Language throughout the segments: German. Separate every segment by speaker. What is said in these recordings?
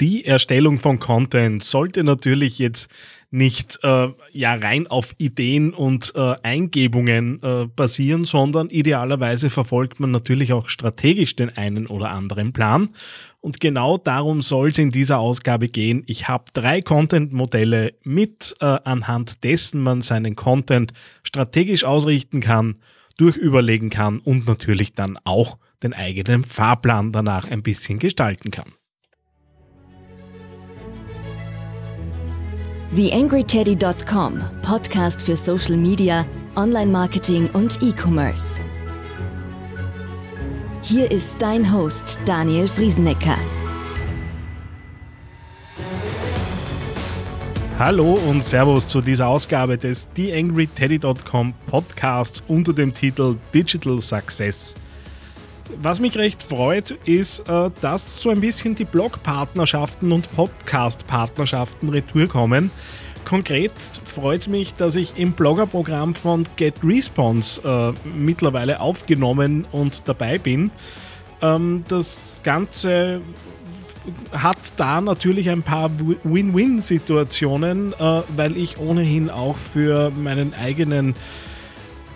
Speaker 1: Die Erstellung von Content sollte natürlich jetzt nicht äh, ja rein auf Ideen und äh, Eingebungen äh, basieren, sondern idealerweise verfolgt man natürlich auch strategisch den einen oder anderen Plan. Und genau darum soll es in dieser Ausgabe gehen. Ich habe drei Content-Modelle mit, äh, anhand dessen man seinen Content strategisch ausrichten kann, durchüberlegen kann und natürlich dann auch den eigenen Fahrplan danach ein bisschen gestalten kann.
Speaker 2: TheAngryTeddy.com, Podcast für Social Media, Online-Marketing und E-Commerce. Hier ist dein Host Daniel Friesenecker.
Speaker 1: Hallo und Servus zu dieser Ausgabe des TheAngryTeddy.com Podcasts unter dem Titel Digital Success. Was mich recht freut, ist, äh, dass so ein bisschen die Blog-Partnerschaften und Podcast-Partnerschaften retour kommen. Konkret freut es mich, dass ich im Bloggerprogramm von Get Response äh, mittlerweile aufgenommen und dabei bin. Ähm, das Ganze hat da natürlich ein paar Win-Win-Situationen, äh, weil ich ohnehin auch für meinen eigenen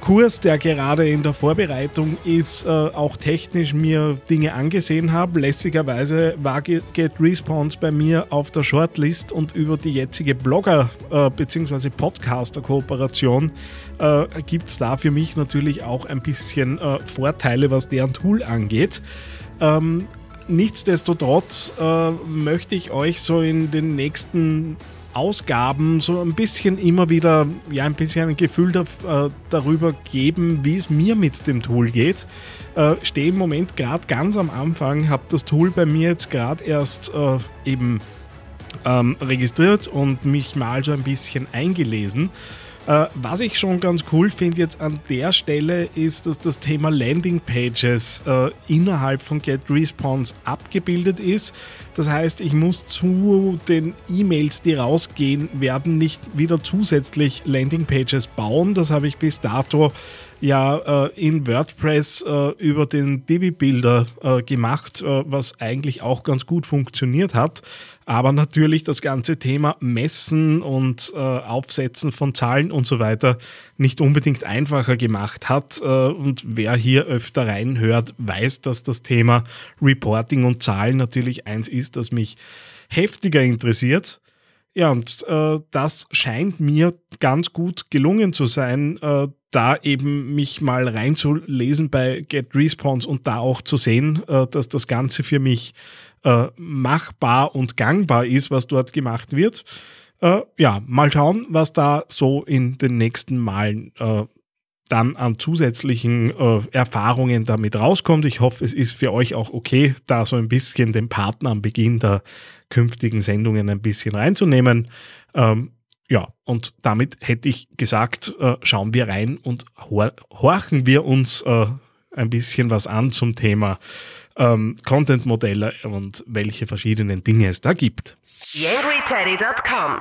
Speaker 1: Kurs, der gerade in der Vorbereitung ist, äh, auch technisch mir Dinge angesehen habe. Lässigerweise war Get Response bei mir auf der Shortlist und über die jetzige Blogger- äh, bzw. Podcaster-Kooperation äh, gibt es da für mich natürlich auch ein bisschen Vorteile, was deren Tool angeht. Ähm, nichtsdestotrotz möchte ich euch so in den nächsten Ausgaben so ein bisschen immer wieder ja ein bisschen ein Gefühl da, äh, darüber geben, wie es mir mit dem Tool geht. Äh, Stehe im Moment gerade ganz am Anfang, habe das Tool bei mir jetzt gerade erst äh, eben ähm, registriert und mich mal so ein bisschen eingelesen. Äh, was ich schon ganz cool finde jetzt an der Stelle ist, dass das Thema Landing Pages äh, innerhalb von GetResponse abgebildet ist. Das heißt, ich muss zu den E-Mails, die rausgehen werden, nicht wieder zusätzlich Landing Pages bauen. Das habe ich bis dato ja äh, in WordPress äh, über den Divi-Builder äh, gemacht, äh, was eigentlich auch ganz gut funktioniert hat. Aber natürlich das ganze Thema Messen und äh, Aufsetzen von Zahlen und so weiter nicht unbedingt einfacher gemacht hat. Äh, und wer hier öfter reinhört, weiß, dass das Thema Reporting und Zahlen natürlich eins ist, das mich heftiger interessiert. Ja, und äh, das scheint mir ganz gut gelungen zu sein, äh, da eben mich mal reinzulesen bei Get Response und da auch zu sehen, äh, dass das Ganze für mich äh, machbar und gangbar ist, was dort gemacht wird. Äh, ja, mal schauen, was da so in den nächsten Malen äh, dann an zusätzlichen äh, Erfahrungen damit rauskommt. Ich hoffe, es ist für euch auch okay, da so ein bisschen den Partner am Beginn der künftigen Sendungen ein bisschen reinzunehmen. Ähm, ja, und damit hätte ich gesagt, äh, schauen wir rein und hor horchen wir uns äh, ein bisschen was an zum Thema ähm, Content-Modelle und welche verschiedenen Dinge es da gibt.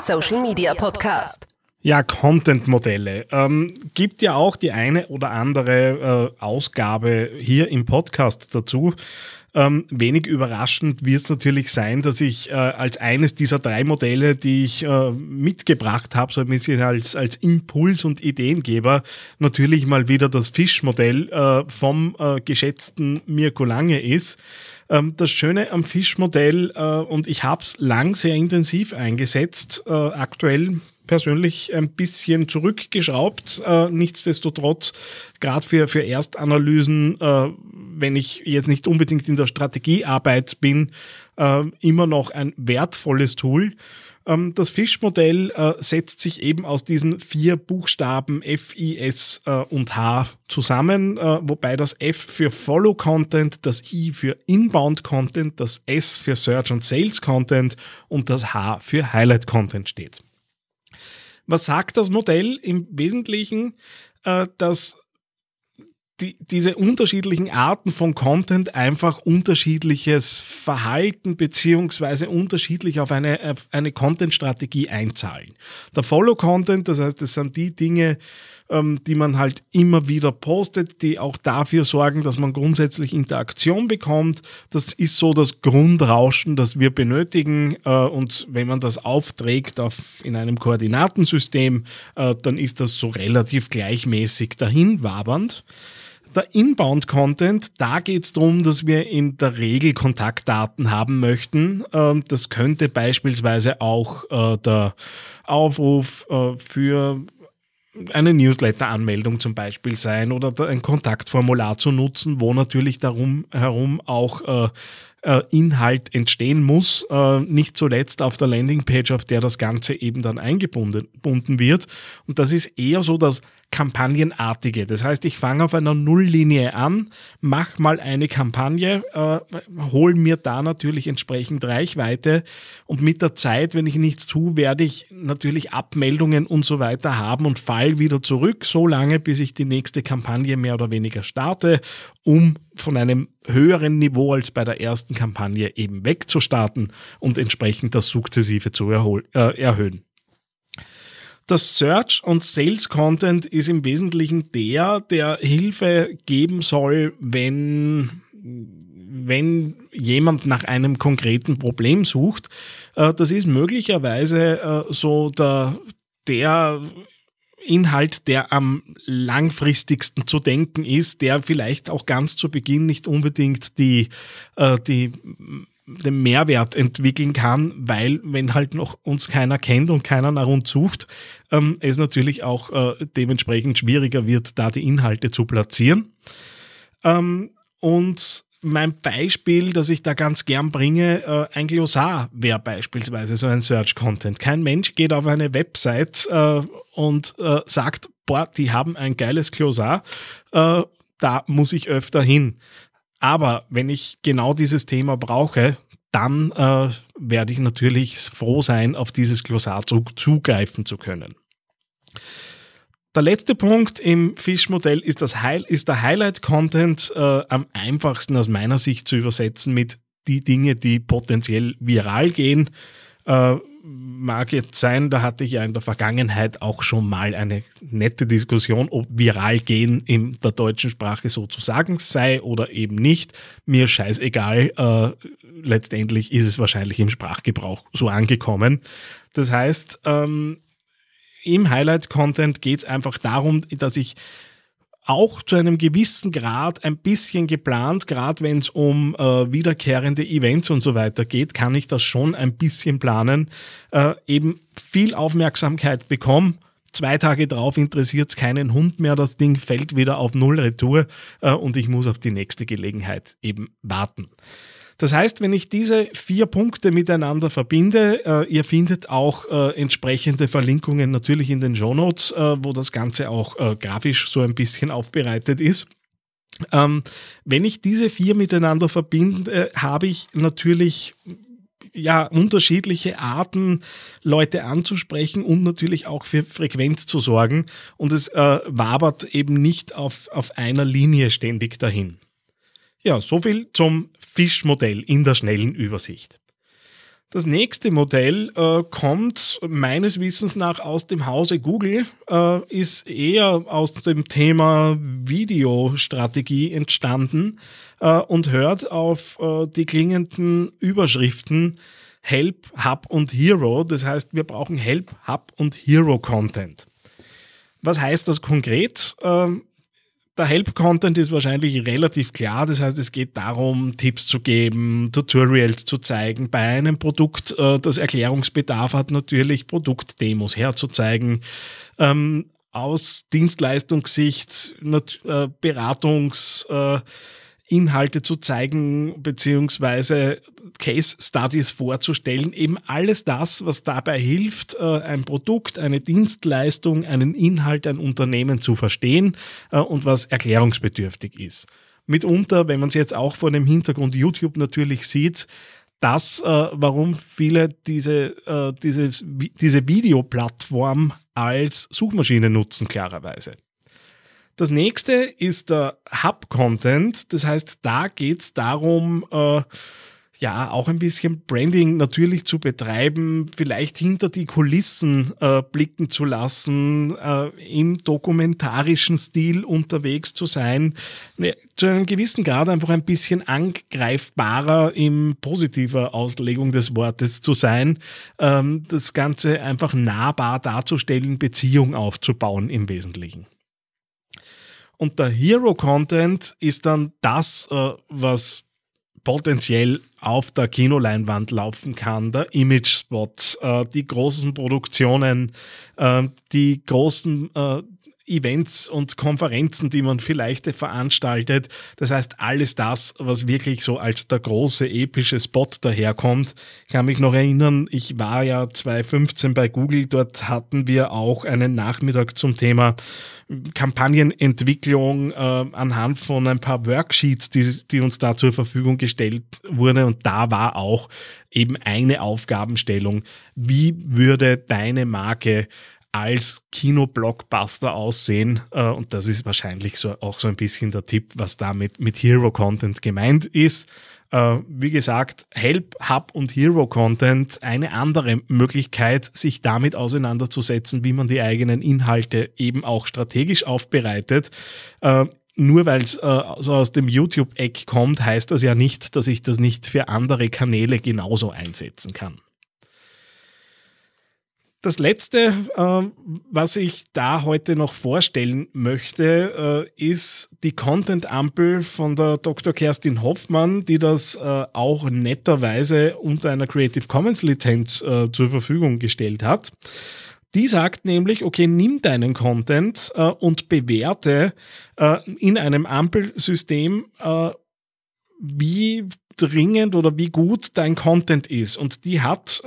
Speaker 2: Social Media Podcast.
Speaker 1: Ja, Content-Modelle. Ähm, gibt ja auch die eine oder andere äh, Ausgabe hier im Podcast dazu. Ähm, wenig überraschend wird es natürlich sein, dass ich äh, als eines dieser drei Modelle, die ich äh, mitgebracht habe, so ein bisschen als, als Impuls- und Ideengeber, natürlich mal wieder das Fischmodell äh, vom äh, geschätzten Mirko Lange ist. Ähm, das Schöne am Fischmodell, äh, und ich habe es lang sehr intensiv eingesetzt, äh, aktuell persönlich ein bisschen zurückgeschraubt. Äh, nichtsdestotrotz, gerade für, für Erstanalysen, äh, wenn ich jetzt nicht unbedingt in der Strategiearbeit bin, äh, immer noch ein wertvolles Tool. Ähm, das Fischmodell äh, setzt sich eben aus diesen vier Buchstaben F, I, S äh, und H zusammen, äh, wobei das F für Follow Content, das I für Inbound Content, das S für Search und Sales Content und das H für Highlight Content steht. Was sagt das Modell? Im Wesentlichen, äh, dass die, diese unterschiedlichen Arten von Content einfach unterschiedliches Verhalten beziehungsweise unterschiedlich auf eine, eine Content-Strategie einzahlen. Der Follow-Content, das heißt, das sind die Dinge, ähm, die man halt immer wieder postet, die auch dafür sorgen, dass man grundsätzlich Interaktion bekommt. Das ist so das Grundrauschen, das wir benötigen. Äh, und wenn man das aufträgt auf, in einem Koordinatensystem, äh, dann ist das so relativ gleichmäßig dahin wabernd. Der Inbound-Content, da geht es darum, dass wir in der Regel Kontaktdaten haben möchten. Ähm, das könnte beispielsweise auch äh, der Aufruf äh, für eine Newsletter-Anmeldung zum Beispiel sein oder ein Kontaktformular zu nutzen, wo natürlich darum herum auch äh, äh, Inhalt entstehen muss, äh, nicht zuletzt auf der Landingpage, auf der das Ganze eben dann eingebunden wird. Und das ist eher so das Kampagnenartige. Das heißt, ich fange auf einer Nulllinie an, mache mal eine Kampagne, äh, hole mir da natürlich entsprechend Reichweite und mit der Zeit, wenn ich nichts tue, werde ich natürlich Abmeldungen und so weiter haben und fall wieder zurück, so lange, bis ich die nächste Kampagne mehr oder weniger starte, um von einem höheren Niveau als bei der ersten Kampagne eben wegzustarten und entsprechend das sukzessive zu äh, erhöhen. Das Search und Sales Content ist im Wesentlichen der, der Hilfe geben soll, wenn wenn jemand nach einem konkreten Problem sucht. Äh, das ist möglicherweise äh, so der, der Inhalt, der am langfristigsten zu denken ist, der vielleicht auch ganz zu Beginn nicht unbedingt die, äh, die den Mehrwert entwickeln kann, weil wenn halt noch uns keiner kennt und keiner nach uns sucht, ähm, es natürlich auch äh, dementsprechend schwieriger wird, da die Inhalte zu platzieren. Ähm, und mein Beispiel, das ich da ganz gern bringe, äh, ein Glossar wäre beispielsweise so ein Search Content. Kein Mensch geht auf eine Website äh, und äh, sagt, boah, die haben ein geiles Glossar, äh, da muss ich öfter hin. Aber wenn ich genau dieses Thema brauche, dann äh, werde ich natürlich froh sein, auf dieses Glossar zu, zugreifen zu können. Der letzte Punkt im Fish-Modell ist, ist der Highlight-Content äh, am einfachsten aus meiner Sicht zu übersetzen mit die Dinge, die potenziell viral gehen. Äh, mag jetzt sein, da hatte ich ja in der Vergangenheit auch schon mal eine nette Diskussion, ob viral gehen in der deutschen Sprache sozusagen sei oder eben nicht. Mir scheißegal, äh, letztendlich ist es wahrscheinlich im Sprachgebrauch so angekommen. Das heißt, ähm, im Highlight-Content geht es einfach darum, dass ich auch zu einem gewissen Grad ein bisschen geplant, gerade wenn es um äh, wiederkehrende Events und so weiter geht, kann ich das schon ein bisschen planen, äh, eben viel Aufmerksamkeit bekomme. Zwei Tage drauf interessiert es keinen Hund mehr, das Ding fällt wieder auf Null Retour äh, und ich muss auf die nächste Gelegenheit eben warten. Das heißt, wenn ich diese vier Punkte miteinander verbinde, äh, ihr findet auch äh, entsprechende Verlinkungen natürlich in den Show Notes, äh, wo das Ganze auch äh, grafisch so ein bisschen aufbereitet ist. Ähm, wenn ich diese vier miteinander verbinde, habe ich natürlich ja, unterschiedliche Arten, Leute anzusprechen und natürlich auch für Frequenz zu sorgen. Und es äh, wabert eben nicht auf, auf einer Linie ständig dahin. Ja, soviel zum Fischmodell in der schnellen Übersicht. Das nächste Modell äh, kommt meines Wissens nach aus dem Hause Google, äh, ist eher aus dem Thema Videostrategie entstanden äh, und hört auf äh, die klingenden Überschriften Help, Hub und Hero. Das heißt, wir brauchen Help, Hub und Hero Content. Was heißt das konkret? Ähm, der Help-Content ist wahrscheinlich relativ klar. Das heißt, es geht darum, Tipps zu geben, Tutorials zu zeigen. Bei einem Produkt, äh, das Erklärungsbedarf hat, natürlich Produktdemos herzuzeigen. Ähm, aus Dienstleistungssicht, äh, Beratungs- äh, Inhalte zu zeigen, beziehungsweise Case Studies vorzustellen. Eben alles das, was dabei hilft, äh, ein Produkt, eine Dienstleistung, einen Inhalt, ein Unternehmen zu verstehen äh, und was erklärungsbedürftig ist. Mitunter, wenn man es jetzt auch vor dem Hintergrund YouTube natürlich sieht, das, äh, warum viele diese, diese, diese Videoplattform als Suchmaschine nutzen, klarerweise. Das nächste ist der Hub-Content. Das heißt, da geht es darum, äh, ja, auch ein bisschen Branding natürlich zu betreiben, vielleicht hinter die Kulissen äh, blicken zu lassen, äh, im dokumentarischen Stil unterwegs zu sein, zu einem gewissen Grad einfach ein bisschen angreifbarer im positiver Auslegung des Wortes zu sein, ähm, das Ganze einfach nahbar darzustellen, Beziehung aufzubauen im Wesentlichen. Und der Hero Content ist dann das, äh, was potenziell auf der Kinoleinwand laufen kann, der Image-Spot, äh, die großen Produktionen, äh, die großen äh, Events und Konferenzen, die man vielleicht veranstaltet. Das heißt, alles das, was wirklich so als der große epische Spot daherkommt. Ich kann mich noch erinnern, ich war ja 2015 bei Google, dort hatten wir auch einen Nachmittag zum Thema Kampagnenentwicklung äh, anhand von ein paar Worksheets, die, die uns da zur Verfügung gestellt wurden. Und da war auch eben eine Aufgabenstellung, wie würde deine Marke als Kinoblockbuster aussehen. Äh, und das ist wahrscheinlich so, auch so ein bisschen der Tipp, was damit mit Hero Content gemeint ist. Äh, wie gesagt, Help, Hub und Hero Content eine andere Möglichkeit, sich damit auseinanderzusetzen, wie man die eigenen Inhalte eben auch strategisch aufbereitet. Äh, nur weil es äh, so aus dem YouTube-Eck kommt, heißt das ja nicht, dass ich das nicht für andere Kanäle genauso einsetzen kann. Das letzte, äh, was ich da heute noch vorstellen möchte, äh, ist die Content-Ampel von der Dr. Kerstin Hoffmann, die das äh, auch netterweise unter einer Creative Commons-Lizenz äh, zur Verfügung gestellt hat. Die sagt nämlich, okay, nimm deinen Content äh, und bewerte äh, in einem Ampelsystem, wie dringend oder wie gut dein Content ist. Und die hat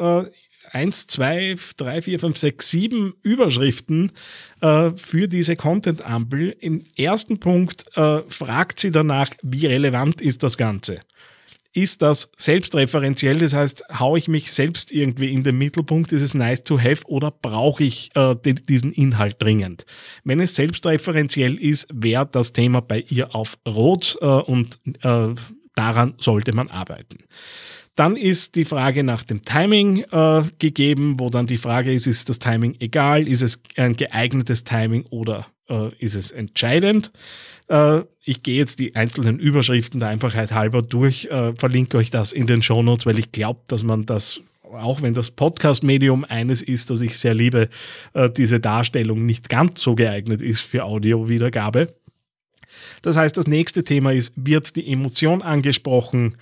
Speaker 1: 1, 2, 3, 4, 5, 6, 7 Überschriften äh, für diese Content-Ampel. Im ersten Punkt äh, fragt sie danach, wie relevant ist das Ganze. Ist das selbstreferenziell, das heißt, haue ich mich selbst irgendwie in den Mittelpunkt, ist es nice to have oder brauche ich äh, den, diesen Inhalt dringend? Wenn es selbstreferenziell ist, wäre das Thema bei ihr auf Rot äh, und äh, daran sollte man arbeiten. Dann ist die Frage nach dem Timing äh, gegeben, wo dann die Frage ist, ist das Timing egal, ist es ein geeignetes Timing oder äh, ist es entscheidend? Äh, ich gehe jetzt die einzelnen Überschriften der Einfachheit halber durch, äh, verlinke euch das in den Shownotes, weil ich glaube, dass man das auch wenn das Podcast-Medium eines ist, das ich sehr liebe, äh, diese Darstellung nicht ganz so geeignet ist für Audio-Wiedergabe. Das heißt, das nächste Thema ist, wird die Emotion angesprochen?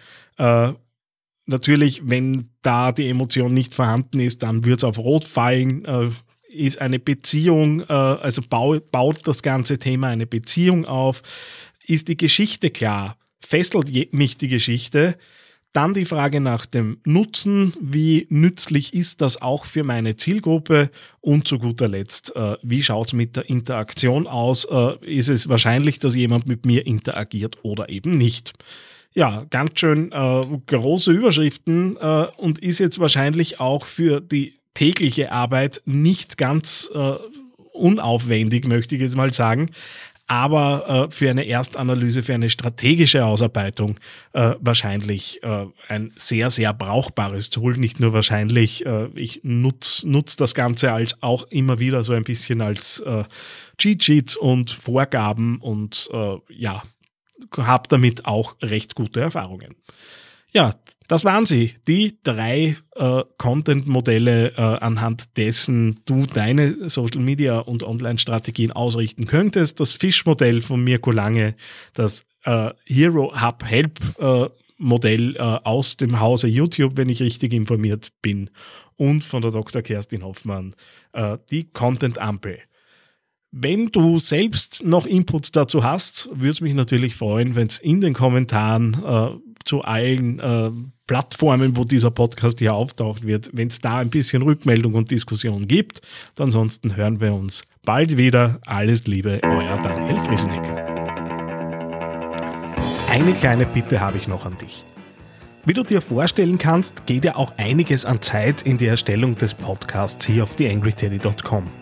Speaker 1: Natürlich, wenn da die Emotion nicht vorhanden ist, dann wird es auf Rot fallen. Äh, ist eine Beziehung, äh, also baut, baut das ganze Thema eine Beziehung auf? Ist die Geschichte klar? Fesselt mich die Geschichte? Dann die Frage nach dem Nutzen, wie nützlich ist das auch für meine Zielgruppe und zu guter Letzt, äh, wie schaut es mit der Interaktion aus? Äh, ist es wahrscheinlich, dass jemand mit mir interagiert oder eben nicht? Ja, ganz schön äh, große Überschriften äh, und ist jetzt wahrscheinlich auch für die tägliche Arbeit nicht ganz äh, unaufwendig, möchte ich jetzt mal sagen. Aber äh, für eine Erstanalyse, für eine strategische Ausarbeitung äh, wahrscheinlich äh, ein sehr, sehr brauchbares Tool. Nicht nur wahrscheinlich, ich nutze nutz das Ganze als auch immer wieder so ein bisschen als Cheat Sheets und Vorgaben und ja, habe damit auch recht gute Erfahrungen. Ja, das waren sie, die drei äh, Content-Modelle, äh, anhand dessen du deine Social-Media und Online-Strategien ausrichten könntest. Das Fish-Modell von Mirko Lange, das äh, Hero Hub Help äh, Modell äh, aus dem Hause YouTube, wenn ich richtig informiert bin, und von der Dr. Kerstin Hoffmann äh, die Content-Ampel. Wenn du selbst noch Inputs dazu hast, würde es mich natürlich freuen, wenn es in den Kommentaren äh, zu allen äh, Plattformen, wo dieser Podcast hier auftaucht wird, wenn es da ein bisschen Rückmeldung und Diskussion gibt. Ansonsten hören wir uns bald wieder. Alles Liebe, euer Daniel Friesenecker. Eine kleine Bitte habe ich noch an dich. Wie du dir vorstellen kannst, geht ja auch einiges an Zeit in die Erstellung des Podcasts hier auf theangryteddy.com.